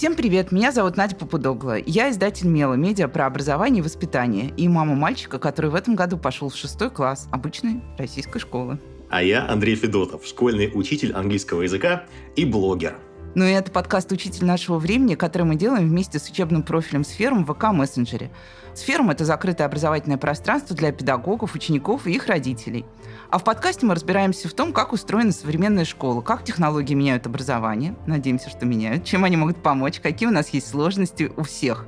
Всем привет, меня зовут Надя Попудогла. Я издатель Мела, медиа про образование и воспитание, и мама мальчика, который в этом году пошел в шестой класс обычной российской школы. А я Андрей Федотов, школьный учитель английского языка и блогер. Ну и это подкаст «Учитель нашего времени», который мы делаем вместе с учебным профилем «Сфером» в ВК-мессенджере. «Сферум» — это закрытое образовательное пространство для педагогов, учеников и их родителей. А в подкасте мы разбираемся в том, как устроена современная школа, как технологии меняют образование, надеемся, что меняют, чем они могут помочь, какие у нас есть сложности у всех.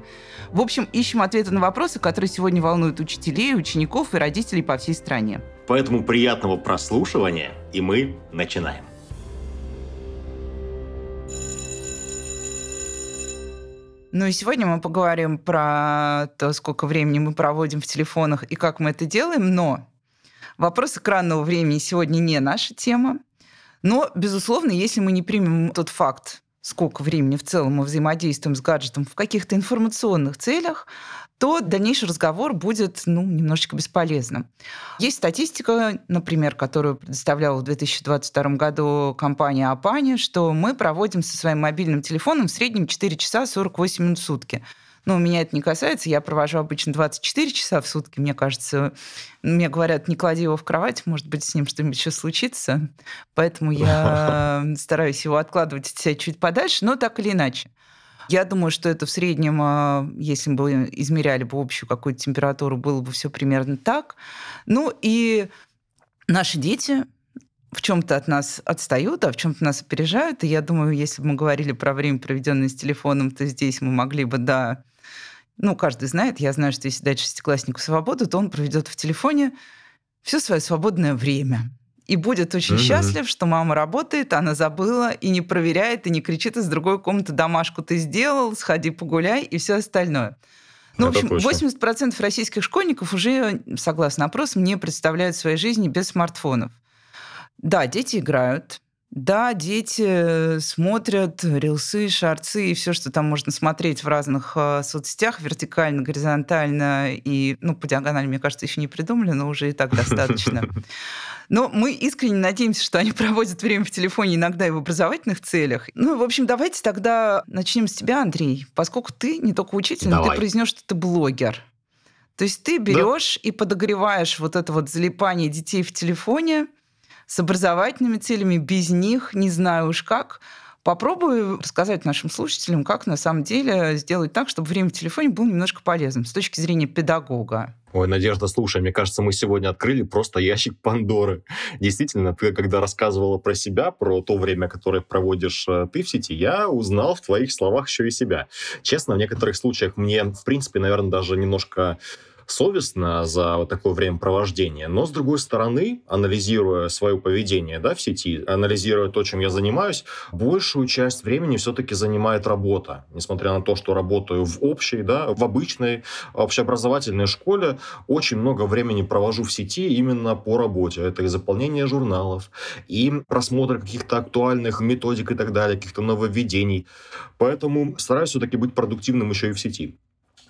В общем, ищем ответы на вопросы, которые сегодня волнуют учителей, учеников и родителей по всей стране. Поэтому приятного прослушивания, и мы начинаем. Ну и сегодня мы поговорим про то, сколько времени мы проводим в телефонах и как мы это делаем, но вопрос экранного времени сегодня не наша тема. Но, безусловно, если мы не примем тот факт, сколько времени в целом мы взаимодействуем с гаджетом в каких-то информационных целях, то дальнейший разговор будет ну, немножечко бесполезным. Есть статистика, например, которую предоставляла в 2022 году компания Апани, что мы проводим со своим мобильным телефоном в среднем 4 часа 48 минут в сутки. Но меня это не касается, я провожу обычно 24 часа в сутки, мне кажется. Мне говорят, не клади его в кровать, может быть, с ним что-нибудь еще случится. Поэтому я стараюсь его откладывать от себя чуть подальше, но так или иначе. Я думаю, что это в среднем, а, если бы измеряли бы общую какую-то температуру, было бы все примерно так. Ну и наши дети в чем-то от нас отстают, а в чем-то нас опережают. И я думаю, если бы мы говорили про время, проведенное с телефоном, то здесь мы могли бы, да, ну, каждый знает, я знаю, что если дать шестикласснику свободу, то он проведет в телефоне все свое свободное время и будет очень mm-hmm. счастлив, что мама работает, она забыла и не проверяет, и не кричит из другой комнаты домашку ты сделал, сходи погуляй и все остальное. Ну, Это в общем, точно. 80% российских школьников уже, согласно опросам, не представляют своей жизни без смартфонов. Да, дети играют, да, дети смотрят рилсы, шарцы и все, что там можно смотреть в разных э, соцсетях, вертикально, горизонтально и, ну, по диагонали, мне кажется, еще не придумали, но уже и так достаточно. Но мы искренне надеемся, что они проводят время в телефоне иногда и в образовательных целях. Ну, в общем, давайте тогда начнем с тебя, Андрей, поскольку ты не только учитель, но ты произнес, что ты блогер. То есть ты берешь да. и подогреваешь вот это вот залипание детей в телефоне – с образовательными целями, без них, не знаю уж как. Попробую рассказать нашим слушателям, как на самом деле сделать так, чтобы время в телефоне было немножко полезным с точки зрения педагога. Ой, Надежда, слушай, мне кажется, мы сегодня открыли просто ящик Пандоры. Действительно, ты когда рассказывала про себя, про то время, которое проводишь э, ты в сети, я узнал в твоих словах еще и себя. Честно, в некоторых случаях мне, в принципе, наверное, даже немножко совестно за вот такое времяпровождение, но, с другой стороны, анализируя свое поведение да, в сети, анализируя то, чем я занимаюсь, большую часть времени все-таки занимает работа. Несмотря на то, что работаю в общей, да, в обычной общеобразовательной школе, очень много времени провожу в сети именно по работе. Это и заполнение журналов, и просмотр каких-то актуальных методик и так далее, каких-то нововведений. Поэтому стараюсь все-таки быть продуктивным еще и в сети.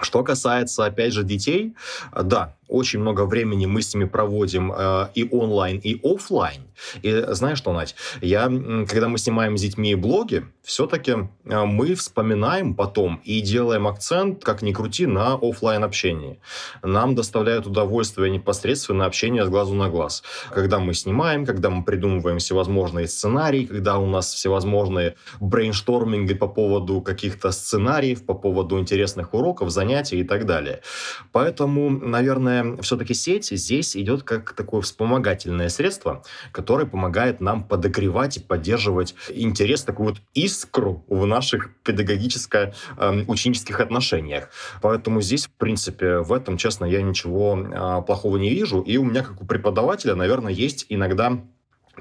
Что касается, опять же, детей, да, очень много времени мы с ними проводим э, и онлайн, и офлайн. И знаешь что, Надь, я, когда мы снимаем с детьми блоги, все-таки э, мы вспоминаем потом и делаем акцент, как ни крути, на офлайн общении. Нам доставляет удовольствие непосредственно общение с глазу на глаз. Когда мы снимаем, когда мы придумываем всевозможные сценарии, когда у нас всевозможные brainstorming и по поводу каких-то сценариев, по поводу интересных уроков, занятий и так далее. Поэтому, наверное, все-таки сеть здесь идет как такое вспомогательное средство, которое помогает нам подогревать и поддерживать интерес, такую вот искру в наших педагогическо-ученических отношениях. Поэтому здесь, в принципе, в этом, честно, я ничего а, плохого не вижу. И у меня, как у преподавателя, наверное, есть иногда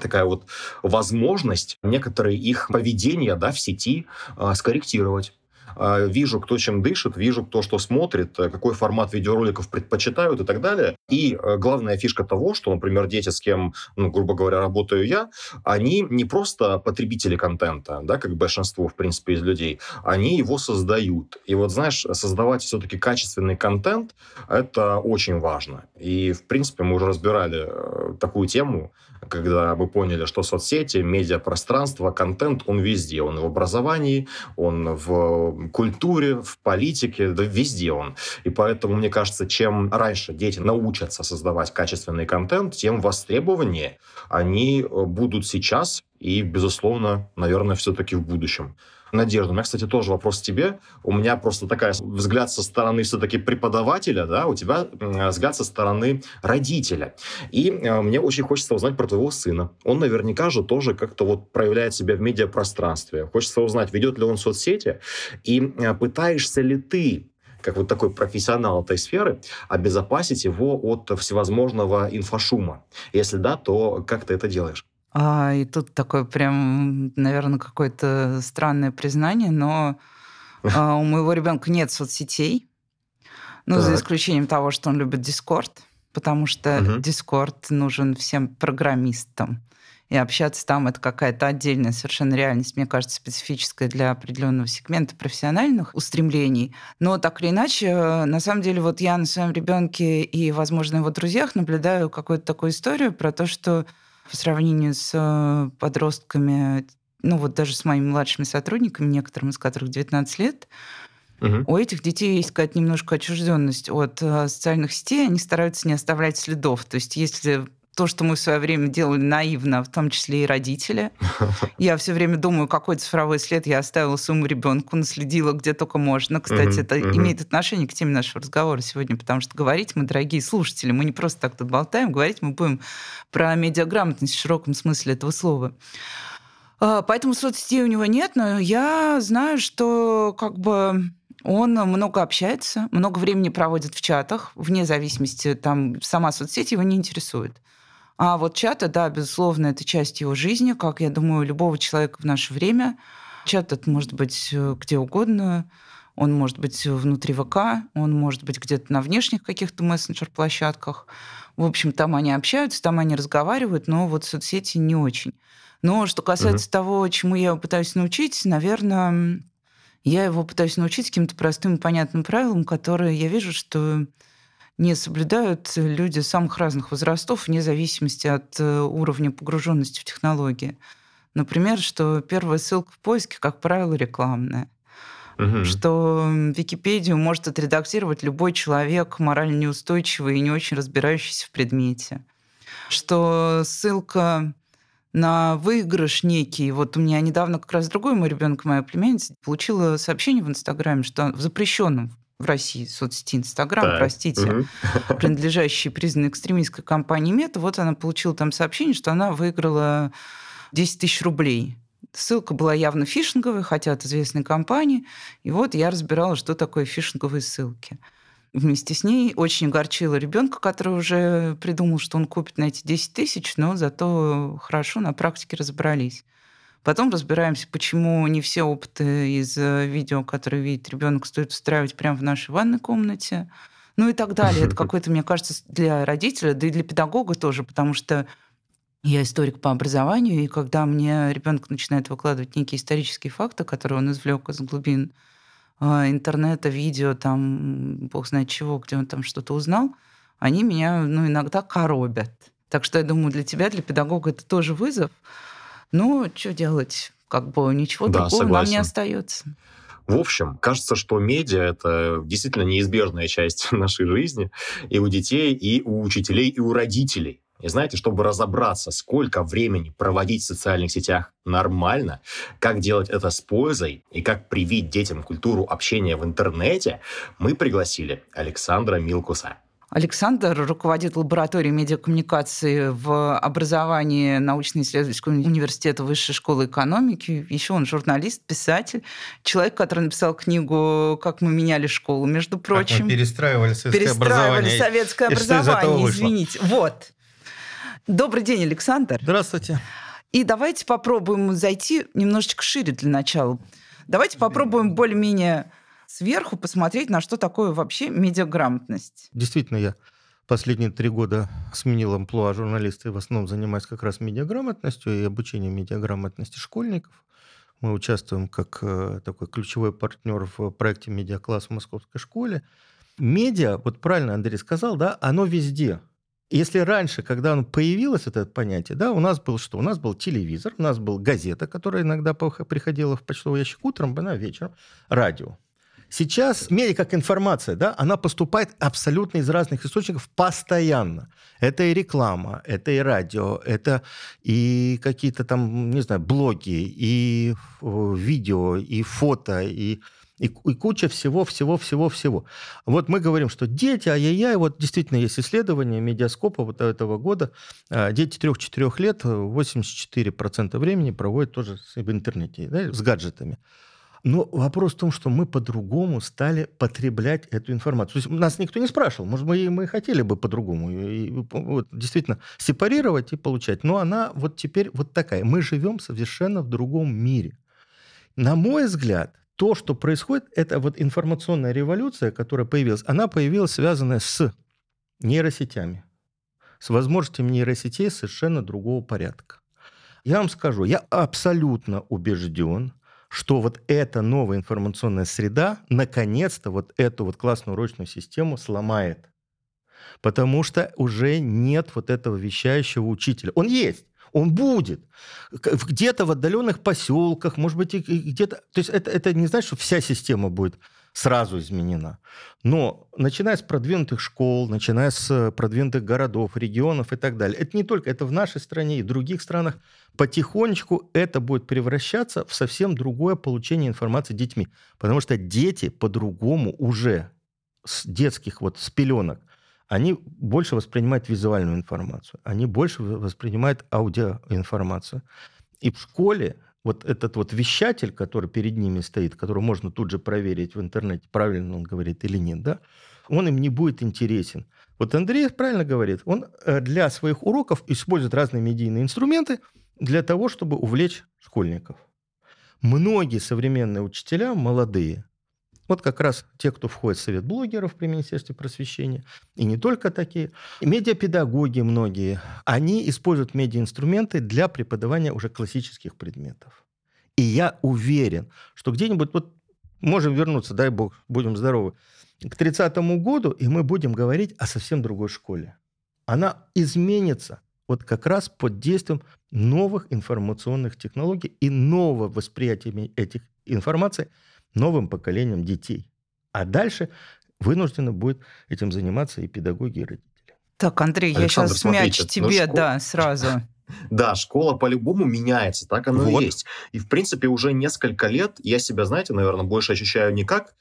такая вот возможность некоторые их поведения да, в сети э, скорректировать. А, вижу, кто чем дышит, вижу, кто что смотрит, э, какой формат видеороликов предпочитают и так далее. И э, главная фишка того, что, например, дети, с кем, ну, грубо говоря, работаю я, они не просто потребители контента, да, как большинство, в принципе, из людей, они его создают. И вот, знаешь, создавать все-таки качественный контент, это очень важно. И, в принципе, мы уже разбирали э, такую тему, когда мы поняли, что соцсети, медиапространство, контент, он везде. Он в образовании, он в культуре, в политике, да везде он. И поэтому, мне кажется, чем раньше дети научатся создавать качественный контент, тем востребованнее они будут сейчас и, безусловно, наверное, все-таки в будущем. Надежда, у меня, кстати, тоже вопрос к тебе. У меня просто такая взгляд со стороны все-таки преподавателя, да, у тебя взгляд со стороны родителя. И э, мне очень хочется узнать про твоего сына. Он наверняка же тоже как-то вот проявляет себя в медиапространстве. Хочется узнать, ведет ли он соцсети, и э, пытаешься ли ты как вот такой профессионал этой сферы, обезопасить его от всевозможного инфошума? Если да, то как ты это делаешь? А, и тут такое прям, наверное, какое-то странное признание, но а, у моего ребенка нет соцсетей, ну, так. за исключением того, что он любит Дискорд, потому что Дискорд угу. нужен всем программистам. И общаться там это какая-то отдельная совершенно реальность, мне кажется, специфическая для определенного сегмента профессиональных устремлений. Но так или иначе, на самом деле, вот я на своем ребенке и, возможно, его друзьях наблюдаю какую-то такую историю про то, что по сравнению с э, подростками, ну вот даже с моими младшими сотрудниками, некоторым из которых 19 лет, Угу. У этих детей есть какая-то немножко отчужденность от э, социальных сетей, они стараются не оставлять следов. То есть если то, что мы в свое время делали наивно, в том числе и родители. Я все время думаю, какой цифровой след я оставила своему ребенку, наследила где только можно. Кстати, это имеет отношение к теме нашего разговора сегодня, потому что говорить мы, дорогие слушатели, мы не просто так тут болтаем, говорить мы будем про медиаграмотность в широком смысле этого слова. А, поэтому соцсетей у него нет, но я знаю, что как бы он много общается, много времени проводит в чатах, вне зависимости, там сама соцсеть его не интересует. А вот чаты, да, безусловно, это часть его жизни, как, я думаю, любого человека в наше время. Чат это может быть э, где угодно. Он может быть внутри ВК, он может быть где-то на внешних каких-то мессенджер-площадках. В общем, там они общаются, там они разговаривают, но вот соцсети не очень. Но что касается угу. того, чему я его пытаюсь научить, наверное, я его пытаюсь научить каким-то простым и понятным правилам, которые я вижу, что не соблюдают люди самых разных возрастов, вне зависимости от э, уровня погруженности в технологии. Например, что первая ссылка в поиске, как правило, рекламная. Угу. Что Википедию может отредактировать любой человек, морально неустойчивый и не очень разбирающийся в предмете. Что ссылка на выигрыш некий. Вот у меня недавно как раз другой мой ребенок, моя племянница, получила сообщение в Инстаграме, что в запрещенном в России соцсети Инстаграм, так. простите, угу. принадлежащей признанной экстремистской компании Мета, вот она получила там сообщение, что она выиграла 10 тысяч рублей. Ссылка была явно фишинговая, хотя от известной компании. И вот я разбирала, что такое фишинговые ссылки. Вместе с ней очень огорчила ребенка, который уже придумал, что он купит на эти 10 тысяч, но зато хорошо на практике разобрались. Потом разбираемся, почему не все опыты из э, видео, которые видит ребенок, стоит устраивать прямо в нашей ванной комнате. Ну и так далее. Это какой-то, мне кажется, для родителя, да и для педагога тоже, потому что я историк по образованию, и когда мне ребенок начинает выкладывать некие исторические факты, которые он извлек из глубин э, интернета, видео, там, бог знает чего, где он там что-то узнал, они меня ну, иногда коробят. Так что я думаю, для тебя, для педагога это тоже вызов. Ну, что делать? Как бы ничего да, другого согласен. нам не остается. В общем, кажется, что медиа — это действительно неизбежная часть нашей жизни и у детей, и у учителей, и у родителей. И знаете, чтобы разобраться, сколько времени проводить в социальных сетях нормально, как делать это с пользой и как привить детям культуру общения в интернете, мы пригласили Александра Милкуса. Александр руководит лабораторией медиакоммуникации в образовании научно-исследовательского университета Высшей школы экономики. Еще он журналист, писатель, человек, который написал книгу «Как мы меняли школу», между прочим. Как мы перестраивали советское перестраивали образование. советское и образование, извините. Вот. Добрый день, Александр. Здравствуйте. И давайте попробуем зайти немножечко шире для начала. Давайте попробуем более-менее сверху посмотреть, на что такое вообще медиаграмотность. Действительно, я последние три года сменил амплуа журналиста и в основном занимаюсь как раз медиаграмотностью и обучением медиаграмотности школьников. Мы участвуем как э, такой ключевой партнер в проекте «Медиакласс» в Московской школе. Медиа, вот правильно Андрей сказал, да, оно везде. Если раньше, когда он появилось это понятие, да, у нас был что? У нас был телевизор, у нас была газета, которая иногда приходила в почтовый ящик утром, она вечером, радио. Сейчас медиа как информация, да, она поступает абсолютно из разных источников постоянно. Это и реклама, это и радио, это и какие-то там, не знаю, блоги, и видео, и фото, и и, и куча всего, всего, всего, всего. Вот мы говорим, что дети, ай-яй-яй, вот действительно есть исследование медиаскопа вот этого года, а, дети 3-4 лет 84% времени проводят тоже в интернете, да, с гаджетами. Но вопрос в том, что мы по-другому стали потреблять эту информацию. То есть нас никто не спрашивал, может, мы, мы хотели бы по-другому, и, вот, действительно, сепарировать и получать. Но она вот теперь вот такая. Мы живем совершенно в другом мире. На мой взгляд, то, что происходит, это вот информационная революция, которая появилась, она появилась связанная с нейросетями, с возможностями нейросетей совершенно другого порядка. Я вам скажу, я абсолютно убежден, что вот эта новая информационная среда наконец-то вот эту вот классную урочную систему сломает. Потому что уже нет вот этого вещающего учителя. Он есть, он будет. Где-то в отдаленных поселках, может быть, где-то... То есть это, это не значит, что вся система будет сразу изменена. Но начиная с продвинутых школ, начиная с продвинутых городов, регионов и так далее, это не только, это в нашей стране и в других странах, потихонечку это будет превращаться в совсем другое получение информации детьми. Потому что дети по-другому уже с детских вот с пеленок они больше воспринимают визуальную информацию, они больше воспринимают аудиоинформацию. И в школе вот этот вот вещатель, который перед ними стоит, который можно тут же проверить в интернете, правильно он говорит или нет, да, он им не будет интересен. Вот Андрей правильно говорит, он э, для своих уроков использует разные медийные инструменты для того, чтобы увлечь школьников. Многие современные учителя, молодые, вот как раз те, кто входит в совет блогеров при Министерстве просвещения, и не только такие, и медиапедагоги многие, они используют медиаинструменты для преподавания уже классических предметов. И я уверен, что где-нибудь, вот можем вернуться, дай бог, будем здоровы, к 30 году, и мы будем говорить о совсем другой школе. Она изменится вот как раз под действием новых информационных технологий и нового восприятия этих информаций – новым поколением детей. А дальше вынуждены будет этим заниматься и педагоги, и родители. Так, Андрей, Александр, я сейчас мяч смотрите, ну, тебе, школ... да, сразу. Да, школа по-любому меняется, так оно вот. и есть. И, в принципе, уже несколько лет я себя, знаете, наверное, больше ощущаю не как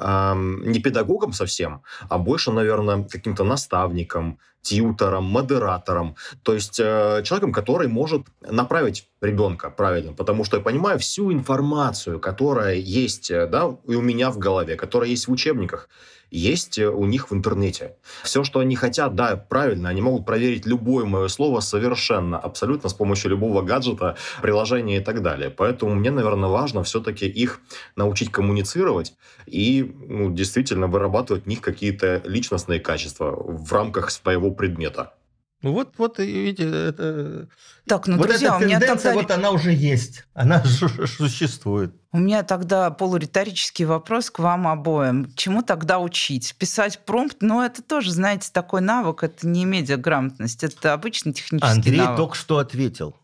не педагогом совсем, а больше, наверное, каким-то наставником, тьютором, модератором, то есть э, человеком, который может направить ребенка правильно, потому что я понимаю всю информацию, которая есть, э, да, и у меня в голове, которая есть в учебниках, есть э, у них в интернете. Все, что они хотят, да, правильно, они могут проверить любое мое слово совершенно, абсолютно с помощью любого гаджета, приложения и так далее. Поэтому мне, наверное, важно все-таки их научить коммуницировать и ну, действительно вырабатывать в них какие-то личностные качества в рамках своего предмета. Ну вот, вот, видите, это... Так, ну, вот друзья, эта у меня тогда... вот она уже есть, она существует. У меня тогда полуриторический вопрос к вам обоим. Чему тогда учить? Писать промпт? Ну, это тоже, знаете, такой навык, это не медиаграмотность, это обычный технический Андрей навык. только что ответил.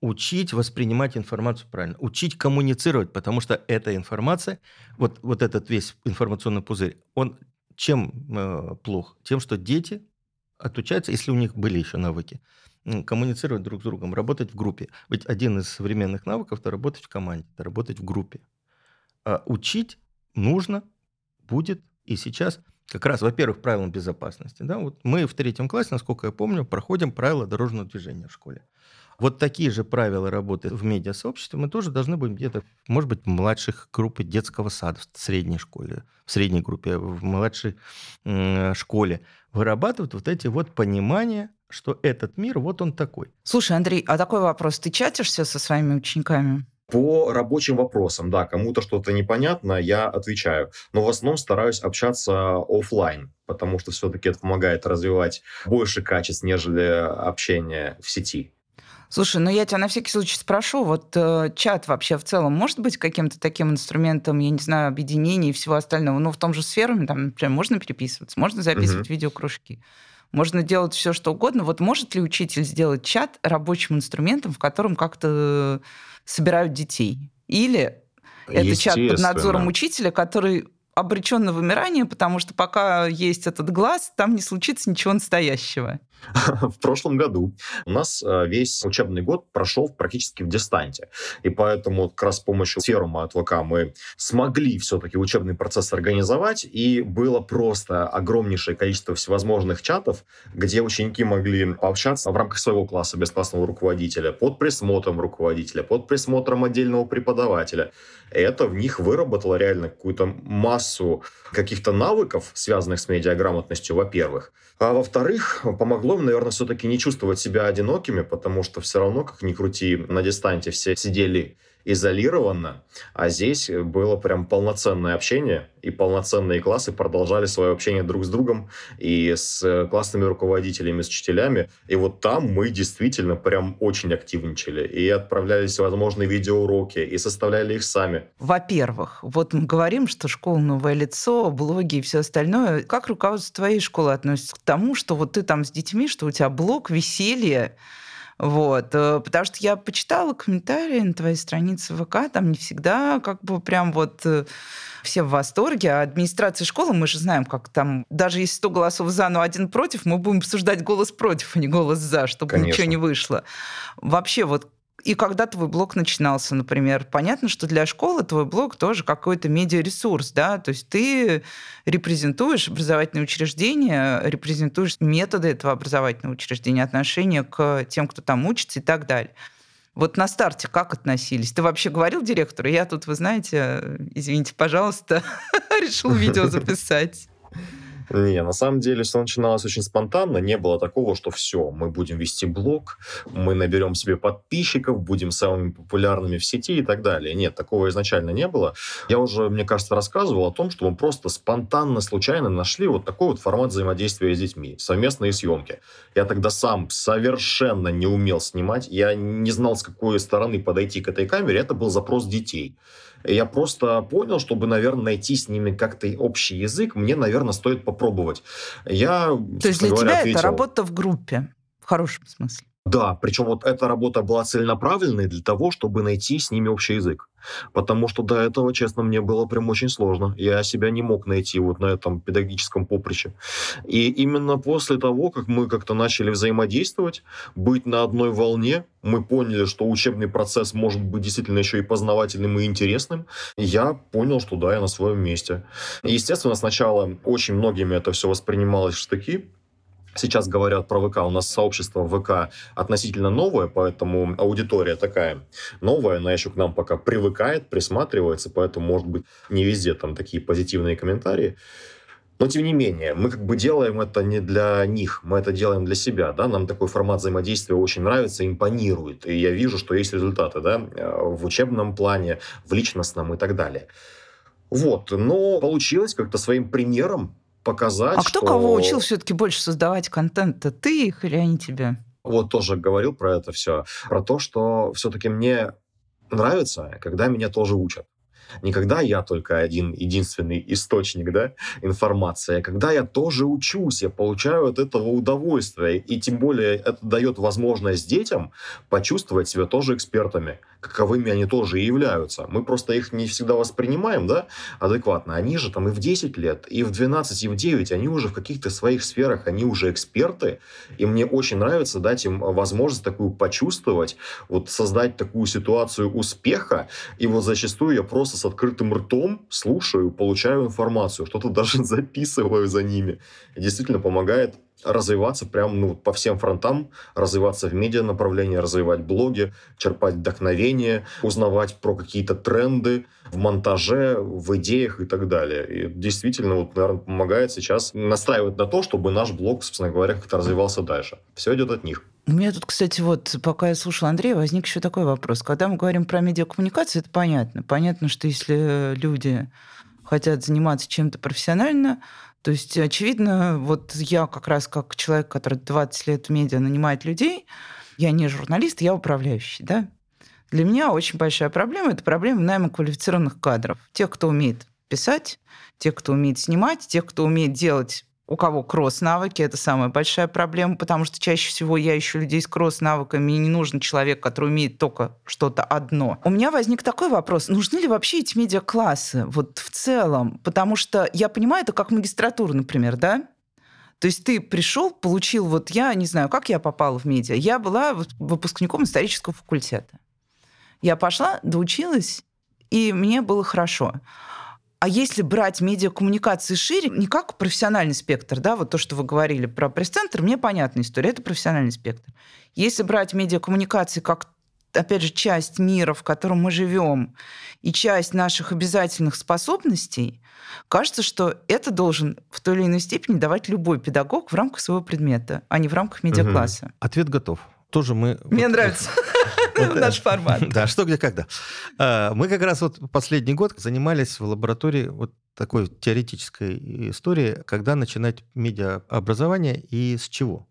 Учить воспринимать информацию правильно. Учить коммуницировать, потому что эта информация, вот, вот этот весь информационный пузырь, он чем э, плох? Тем, что дети отучаются, если у них были еще навыки, коммуницировать друг с другом, работать в группе. Ведь один из современных навыков – это работать в команде, это работать в группе. А учить нужно будет и сейчас как раз, во-первых, правилам безопасности. Да? Вот мы в третьем классе, насколько я помню, проходим правила дорожного движения в школе. Вот такие же правила работы в медиасообществе мы тоже должны будем где-то, может быть, в младших группе детского сада, в средней школе, в средней группе, в младшей школе вырабатывать вот эти вот понимания, что этот мир, вот он такой. Слушай, Андрей, а такой вопрос. Ты чатишься со своими учениками? По рабочим вопросам, да, кому-то что-то непонятно, я отвечаю. Но в основном стараюсь общаться офлайн, потому что все-таки это помогает развивать больше качеств, нежели общение в сети. Слушай, ну я тебя на всякий случай спрошу, вот э, чат вообще в целом может быть каким-то таким инструментом, я не знаю, объединения и всего остального? Ну, в том же сферуме, там, например, можно переписываться, можно записывать угу. видеокружки. можно делать все, что угодно. Вот может ли учитель сделать чат рабочим инструментом, в котором как-то собирают детей? Или это чат под надзором учителя, который обречен на вымирание, потому что пока есть этот глаз, там не случится ничего настоящего. в прошлом году у нас э, весь учебный год прошел практически в дистанте. И поэтому как раз с помощью ферума от ВК мы смогли все-таки учебный процесс организовать, и было просто огромнейшее количество всевозможных чатов, где ученики могли пообщаться в рамках своего класса без классного руководителя, под присмотром руководителя, под присмотром отдельного преподавателя. Это в них выработало реально какую-то массу каких-то навыков, связанных с медиаграмотностью, во-первых. А во-вторых, помогло им, наверное, все-таки не чувствовать себя одинокими, потому что все равно, как ни крути, на дистанте все сидели изолированно, а здесь было прям полноценное общение, и полноценные классы продолжали свое общение друг с другом и с классными руководителями, с учителями. И вот там мы действительно прям очень активничали. И отправляли всевозможные видеоуроки, и составляли их сами. Во-первых, вот мы говорим, что школа новое лицо, блоги и все остальное. Как руководство твоей школы относится к тому, что вот ты там с детьми, что у тебя блог, веселье, вот. Э, потому что я почитала комментарии на твоей странице ВК, там не всегда как бы прям вот э, все в восторге. А администрация школы, мы же знаем, как там, даже если 100 голосов за, но один против, мы будем обсуждать голос против, а не голос за, чтобы Конечно. ничего не вышло. Вообще, вот и когда твой блог начинался, например, понятно, что для школы твой блог тоже какой-то медиаресурс, да, то есть ты репрезентуешь образовательное учреждение, репрезентуешь методы этого образовательного учреждения, отношения к тем, кто там учится и так далее. Вот на старте как относились? Ты вообще говорил директору? Я тут, вы знаете, извините, пожалуйста, решил видео записать. Не, на самом деле все начиналось очень спонтанно. Не было такого, что все, мы будем вести блог, мы наберем себе подписчиков, будем самыми популярными в сети и так далее. Нет, такого изначально не было. Я уже, мне кажется, рассказывал о том, что мы просто спонтанно, случайно нашли вот такой вот формат взаимодействия с детьми, совместные съемки. Я тогда сам совершенно не умел снимать, я не знал, с какой стороны подойти к этой камере. Это был запрос детей. Я просто понял, чтобы, наверное, найти с ними как-то общий язык, мне, наверное, стоит попробовать. Я, То есть для говоря, тебя ответил, это работа в группе, в хорошем смысле? Да, причем вот эта работа была целенаправленной для того, чтобы найти с ними общий язык. Потому что до этого, честно, мне было прям очень сложно. Я себя не мог найти вот на этом педагогическом поприще. И именно после того, как мы как-то начали взаимодействовать, быть на одной волне, мы поняли, что учебный процесс может быть действительно еще и познавательным и интересным, я понял, что да, я на своем месте. Естественно, сначала очень многими это все воспринималось в штыки, Сейчас говорят про ВК, у нас сообщество ВК относительно новое, поэтому аудитория такая новая, она еще к нам пока привыкает, присматривается, поэтому, может быть, не везде там такие позитивные комментарии. Но, тем не менее, мы как бы делаем это не для них, мы это делаем для себя, да, нам такой формат взаимодействия очень нравится, импонирует, и я вижу, что есть результаты, да, в учебном плане, в личностном и так далее. Вот, но получилось как-то своим примером показать. А кто что... кого учил все-таки больше создавать контент-то? Ты их или они тебя? Вот тоже говорил про это все. Про то, что все-таки мне нравится, когда меня тоже учат. Не когда я только один единственный источник да, информации, а когда я тоже учусь, я получаю от этого удовольствие. И тем более это дает возможность детям почувствовать себя тоже экспертами каковыми они тоже и являются. Мы просто их не всегда воспринимаем, да, адекватно. Они же там и в 10 лет, и в 12, и в 9, они уже в каких-то своих сферах, они уже эксперты, и мне очень нравится дать им возможность такую почувствовать, вот создать такую ситуацию успеха, и вот зачастую я просто с открытым ртом слушаю, получаю информацию, что-то даже записываю за ними. И действительно помогает развиваться прям ну, по всем фронтам, развиваться в медиа направлении, развивать блоги, черпать вдохновение, узнавать про какие-то тренды в монтаже, в идеях и так далее. И действительно, вот, наверное, помогает сейчас настраивать на то, чтобы наш блог, собственно говоря, как-то развивался дальше. Все идет от них. У меня тут, кстати, вот пока я слушала Андрея, возник еще такой вопрос. Когда мы говорим про медиакоммуникацию, это понятно. Понятно, что если люди хотят заниматься чем-то профессионально, то есть, очевидно, вот я как раз как человек, который 20 лет в медиа нанимает людей, я не журналист, я управляющий, да. Для меня очень большая проблема – это проблема найма квалифицированных кадров. Тех, кто умеет писать, тех, кто умеет снимать, тех, кто умеет делать у кого кросс-навыки, это самая большая проблема, потому что чаще всего я ищу людей с кросс-навыками, и не нужен человек, который умеет только что-то одно. У меня возник такой вопрос, нужны ли вообще эти медиаклассы вот в целом? Потому что я понимаю, это как магистратура, например, да? То есть ты пришел, получил, вот я не знаю, как я попала в медиа. Я была выпускником исторического факультета. Я пошла, доучилась, и мне было хорошо. А если брать медиакоммуникации шире, не как профессиональный спектр, да, вот то, что вы говорили про пресс-центр, мне понятная история, это профессиональный спектр. Если брать медиакоммуникации как опять же, часть мира, в котором мы живем, и часть наших обязательных способностей, кажется, что это должен в той или иной степени давать любой педагог в рамках своего предмета, а не в рамках медиакласса. Угу. Ответ готов. Тоже мы... Мне нравится. Наш формат. Да, что, где, когда. А, мы как раз вот последний год занимались в лаборатории вот такой теоретической историей, когда начинать медиаобразование и с чего.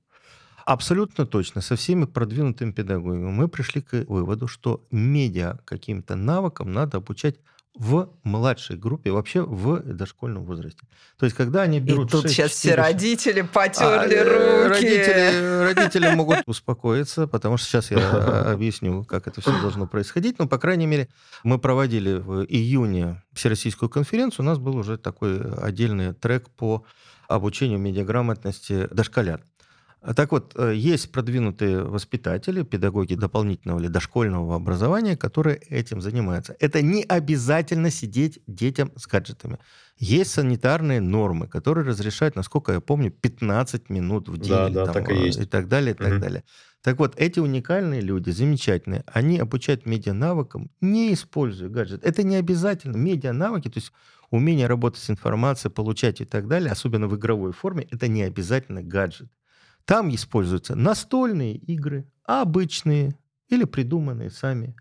Абсолютно точно. Со всеми продвинутыми педагогами мы пришли к выводу, что медиа каким-то навыкам надо обучать в младшей группе, вообще в дошкольном возрасте. То есть, когда они берут... И тут 6, сейчас 4, все родители потерли а, руки. Родители, родители могут успокоиться, потому что сейчас я объясню, как это все должно происходить. Но, по крайней мере, мы проводили в июне Всероссийскую конференцию, у нас был уже такой отдельный трек по обучению медиаграмотности дошколят. Так вот, э, есть продвинутые воспитатели, педагоги дополнительного или дошкольного образования, которые этим занимаются. Это не обязательно сидеть детям с гаджетами. Есть санитарные нормы, которые разрешают, насколько я помню, 15 минут в день. Да, да, там, так и есть. И так далее, и так угу. далее. Так вот, эти уникальные люди, замечательные, они обучают медианавыкам, не используя гаджет. Это не обязательно. Медианавыки, то есть умение работать с информацией, получать и так далее, особенно в игровой форме, это не обязательно гаджет. Там используются настольные игры, обычные или придуманные сами.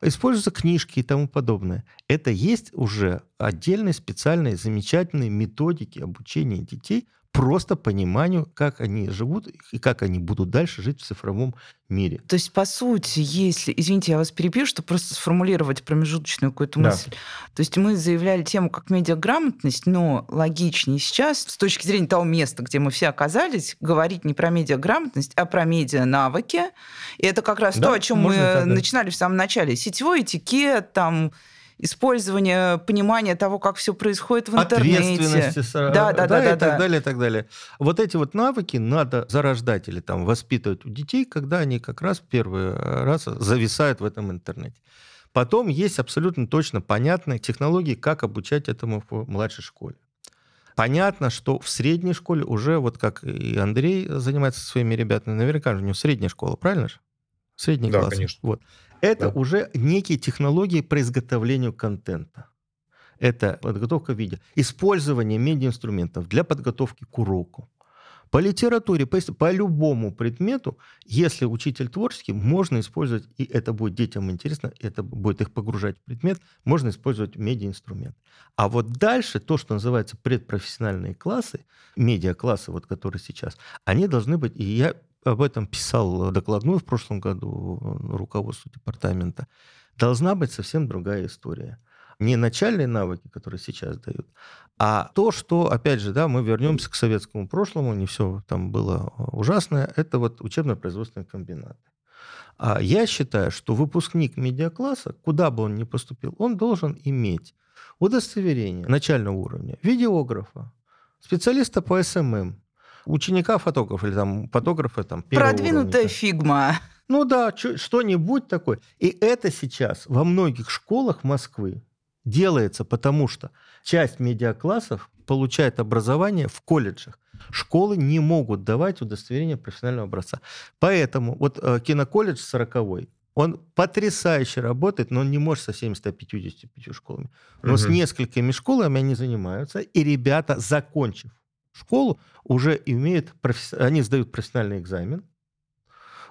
Используются книжки и тому подобное. Это есть уже отдельные специальные замечательные методики обучения детей просто пониманию, как они живут и как они будут дальше жить в цифровом мире. То есть, по сути, если... Извините, я вас перебью, чтобы просто сформулировать промежуточную какую-то мысль. Да. То есть мы заявляли тему как медиаграмотность, но логичнее сейчас, с точки зрения того места, где мы все оказались, говорить не про медиаграмотность, а про медиа-навыки. И это как раз да, то, о чем мы так, да. начинали в самом начале. Сетевой этикет, там, использование, понимание того, как все происходит в интернете. Да, да, да, да, и да, так да. далее, и так далее. Вот эти вот навыки надо зарождать или там воспитывать у детей, когда они как раз первый раз зависают в этом интернете. Потом есть абсолютно точно понятные технологии, как обучать этому в младшей школе. Понятно, что в средней школе уже, вот как и Андрей занимается со своими ребятами, наверняка же у него средняя школа, правильно же? Средний да, класс. конечно. Вот. Это да. уже некие технологии по изготовлению контента. Это подготовка видео. Использование медиаинструментов для подготовки к уроку. По литературе, по, по любому предмету, если учитель творческий, можно использовать, и это будет детям интересно, это будет их погружать в предмет, можно использовать медиаинструмент. А вот дальше то, что называется предпрофессиональные классы, медиаклассы, вот которые сейчас, они должны быть, и я об этом писал докладную в прошлом году руководству департамента, должна быть совсем другая история. Не начальные навыки, которые сейчас дают, а то, что, опять же, да, мы вернемся к советскому прошлому, не все там было ужасное, это вот учебно-производственные комбинаты. А я считаю, что выпускник медиакласса, куда бы он ни поступил, он должен иметь удостоверение начального уровня, видеографа, специалиста по SMM, ученика фотографа или там фотографа там Продвинутая уровня. Figma. Ну да, что-нибудь такое. И это сейчас во многих школах Москвы делается, потому что часть медиаклассов получает образование в колледжах. Школы не могут давать удостоверение профессионального образца. Поэтому вот э, киноколледж 40 он потрясающе работает, но он не может со 755 школами. Но угу. с несколькими школами они занимаются, и ребята, закончив школу, уже имеют, они сдают профессиональный экзамен,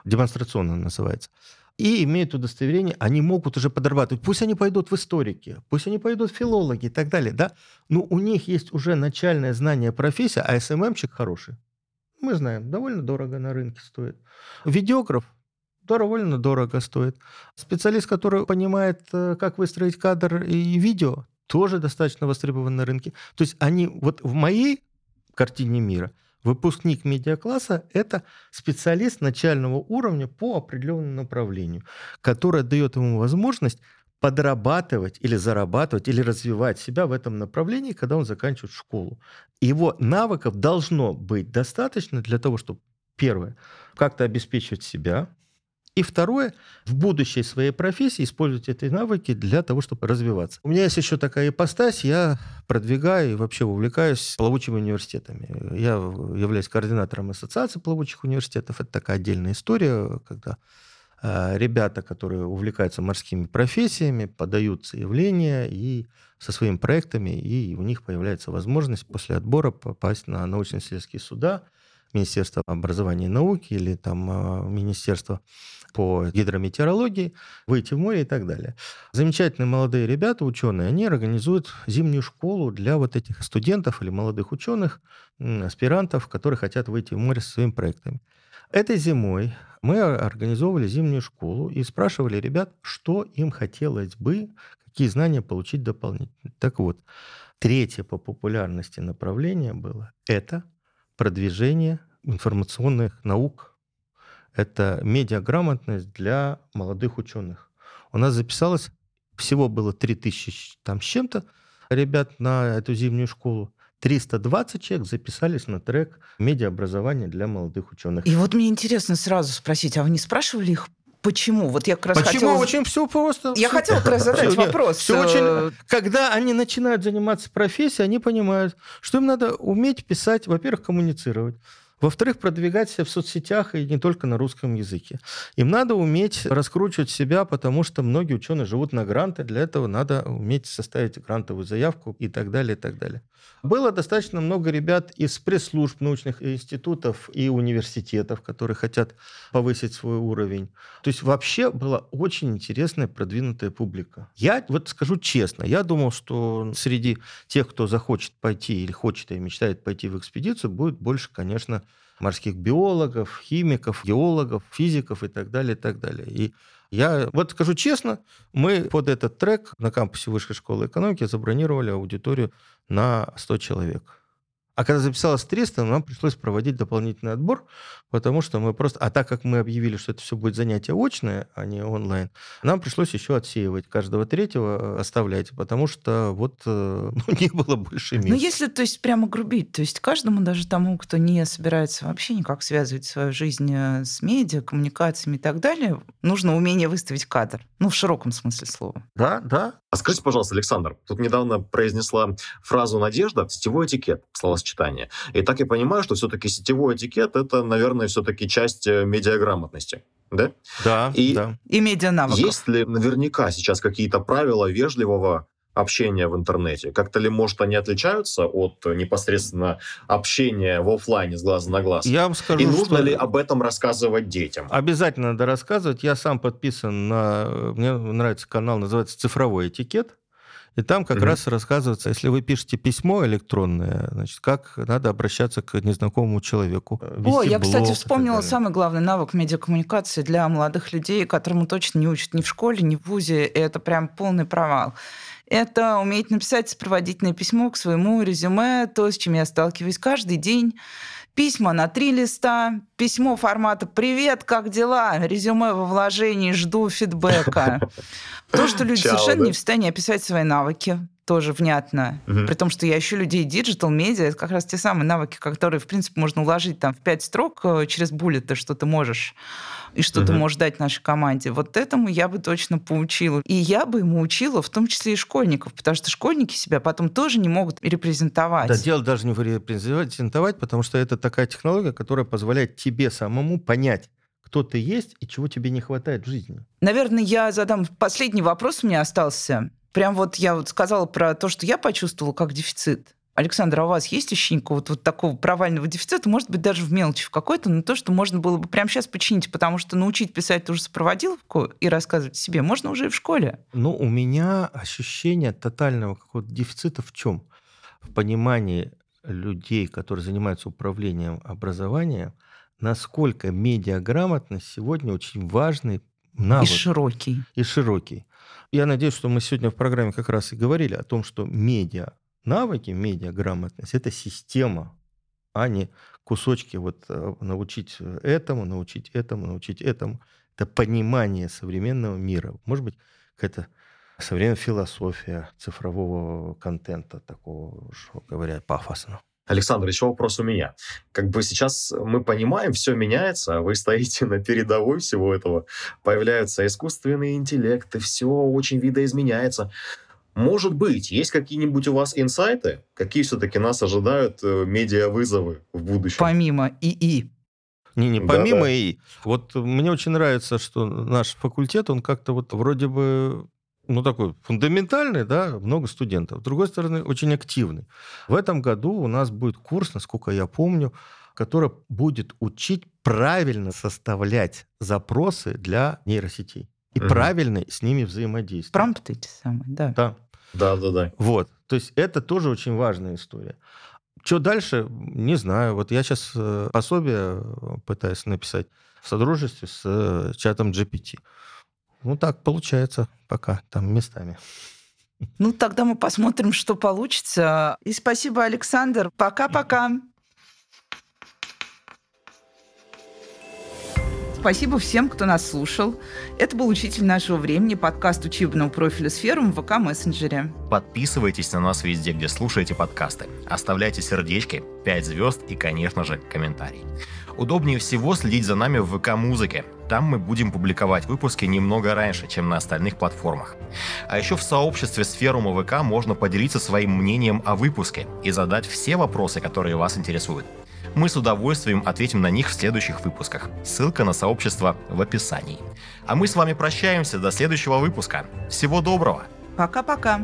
демонстрационно называется, и имеют удостоверение, они могут уже подрабатывать. Пусть они пойдут в историки, пусть они пойдут в филологи и так далее, да, но у них есть уже начальное знание профессии, а СММчик хороший. Мы знаем, довольно дорого на рынке стоит. Видеограф довольно дорого стоит. Специалист, который понимает, э, как выстроить кадр и видео, тоже достаточно востребован на рынке. То есть они вот в моей картине мира. Выпускник медиакласса – это специалист начального уровня по определенному направлению, который дает ему возможность подрабатывать или зарабатывать, или развивать себя в этом направлении, когда он заканчивает школу. Его навыков должно быть достаточно для того, чтобы, первое, как-то обеспечивать себя, и второе, в будущей своей профессии использовать эти навыки для того, чтобы развиваться. У меня есть еще такая ипостась, я продвигаю и вообще увлекаюсь плавучими университетами. Я являюсь координатором ассоциации плавучих университетов. Это такая отдельная история, когда э, ребята, которые увлекаются морскими профессиями, подают заявления и со своими проектами, и у них появляется возможность после отбора попасть на научно-исследовательские суда, Министерство образования и науки или там э, Министерство по гидрометеорологии, выйти в море и так далее. Замечательные молодые ребята, ученые, они организуют зимнюю школу для вот этих студентов или молодых ученых, аспирантов, которые хотят выйти в море со своими проектами. Этой зимой мы организовывали зимнюю школу и спрашивали ребят, что им хотелось бы, какие знания получить дополнительно. Так вот, третье по популярности направление было это продвижение информационных наук это медиаграмотность для молодых ученых. У нас записалось, всего было 3000 там с чем-то ребят на эту зимнюю школу. 320 человек записались на трек медиаобразования для молодых ученых. И вот мне интересно сразу спросить, а вы не спрашивали их, Почему? Вот я как раз Почему? хотела... Очень все просто. Я все. хотела как раз задать все, вопрос. Все очень... Э, Когда они начинают заниматься профессией, они понимают, что им надо уметь писать, во-первых, коммуницировать. Во-вторых, продвигать себя в соцсетях и не только на русском языке. Им надо уметь раскручивать себя, потому что многие ученые живут на гранты. Для этого надо уметь составить грантовую заявку и так далее, и так далее. Было достаточно много ребят из пресс-служб научных институтов и университетов, которые хотят повысить свой уровень. То есть вообще была очень интересная продвинутая публика. Я вот скажу честно, я думал, что среди тех, кто захочет пойти или хочет и мечтает пойти в экспедицию, будет больше, конечно, морских биологов, химиков, геологов, физиков и так далее, и так далее. И я вот скажу честно, мы под этот трек на кампусе Высшей школы экономики забронировали аудиторию на 100 человек. А когда записалось 300, нам пришлось проводить дополнительный отбор, потому что мы просто... А так как мы объявили, что это все будет занятие очное, а не онлайн, нам пришлось еще отсеивать каждого третьего, э, оставлять, потому что вот э, ну, не было больше мест. Ну, если, то есть, прямо грубить, то есть каждому, даже тому, кто не собирается вообще никак связывать свою жизнь э, с медиа, коммуникациями и так далее, нужно умение выставить кадр. Ну, в широком смысле слова. Да, да. А скажите, пожалуйста, Александр, тут недавно произнесла фразу «надежда» сетевой этикет, словосочетание. И так я понимаю, что все-таки сетевой этикет – это, наверное, все-таки часть э, медиаграмотности. Да? Да, и, да. И медианавыков. Есть ли наверняка сейчас какие-то правила вежливого общения в интернете? Как-то ли, может, они отличаются от непосредственно общения в офлайне с глаза на глаз? Я вам скажу, И нужно что... ли об этом рассказывать детям? Обязательно надо рассказывать. Я сам подписан на... Мне нравится канал, называется «Цифровой этикет». И там как mm-hmm. раз рассказывается, если вы пишете письмо электронное, значит, как надо обращаться к незнакомому человеку. Э, О, я, кстати, вспомнила самый главный навык медиакоммуникации для молодых людей, которому точно не учат ни в школе, ни в ВУЗе. И это прям полный провал это уметь написать сопроводительное письмо к своему резюме, то, с чем я сталкиваюсь каждый день. Письма на три листа, письмо формата «Привет, как дела?» Резюме во вложении, жду фидбэка. То, что люди совершенно не в состоянии описать свои навыки, тоже внятно. При том, что я ищу людей digital, медиа, это как раз те самые навыки, которые, в принципе, можно уложить там в пять строк э, через буллеты, что ты можешь и что угу. ты можешь дать нашей команде. Вот этому я бы точно поучила. И я бы ему учила, в том числе и школьников, потому что школьники себя потом тоже не могут репрезентовать. Да, дело даже не в репрезентовать, потому что это такая технология, которая позволяет тебе самому понять, кто ты есть и чего тебе не хватает в жизни. Наверное, я задам последний вопрос, у меня остался. Прям вот я вот сказала про то, что я почувствовала как дефицит. Александр, а у вас есть ощущение вот, вот такого провального дефицита, может быть, даже в мелочи в какой-то, но то, что можно было бы прямо сейчас починить, потому что научить писать ту же сопроводиловку и рассказывать себе можно уже и в школе. Ну, у меня ощущение тотального какого-то дефицита в чем? В понимании людей, которые занимаются управлением образованием, насколько медиаграмотность сегодня очень важный навык. И широкий. И широкий. Я надеюсь, что мы сегодня в программе как раз и говорили о том, что медиа навыки, медиаграмотность – это система а не кусочки вот э, научить этому, научить этому, научить этому. Это понимание современного мира. Может быть, какая-то современная философия цифрового контента, такого, что говорят, пафосно. Александр, еще вопрос у меня. Как бы сейчас мы понимаем, все меняется, а вы стоите на передовой всего этого. Появляются искусственные интеллекты, все очень видоизменяется. Может быть, есть какие-нибудь у вас инсайты? Какие все-таки нас ожидают э, медиа-вызовы в будущем? Помимо ИИ. Не, не, помимо да, да. ИИ. Вот мне очень нравится, что наш факультет, он как-то вот вроде бы ну, такой фундаментальный, да, много студентов. С другой стороны, очень активный. В этом году у нас будет курс, насколько я помню, который будет учить правильно составлять запросы для нейросетей и угу. правильно с ними взаимодействовать. Промпты эти самые, да. Да. Да, да, да. Вот. То есть это тоже очень важная история. Что дальше, не знаю. Вот я сейчас э, пособие пытаюсь написать в содружестве с э, чатом GPT. Ну так получается пока, там местами. Ну, тогда мы посмотрим, что получится. И спасибо, Александр. Пока-пока. Спасибо всем, кто нас слушал. Это был «Учитель нашего времени», подкаст учебного профиля «Сферум» в ВК-мессенджере. Подписывайтесь на нас везде, где слушаете подкасты. Оставляйте сердечки, 5 звезд и, конечно же, комментарий. Удобнее всего следить за нами в ВК-музыке. Там мы будем публиковать выпуски немного раньше, чем на остальных платформах. А еще в сообществе Сферума ВК можно поделиться своим мнением о выпуске и задать все вопросы, которые вас интересуют. Мы с удовольствием ответим на них в следующих выпусках. Ссылка на сообщество в описании. А мы с вами прощаемся до следующего выпуска. Всего доброго! Пока-пока!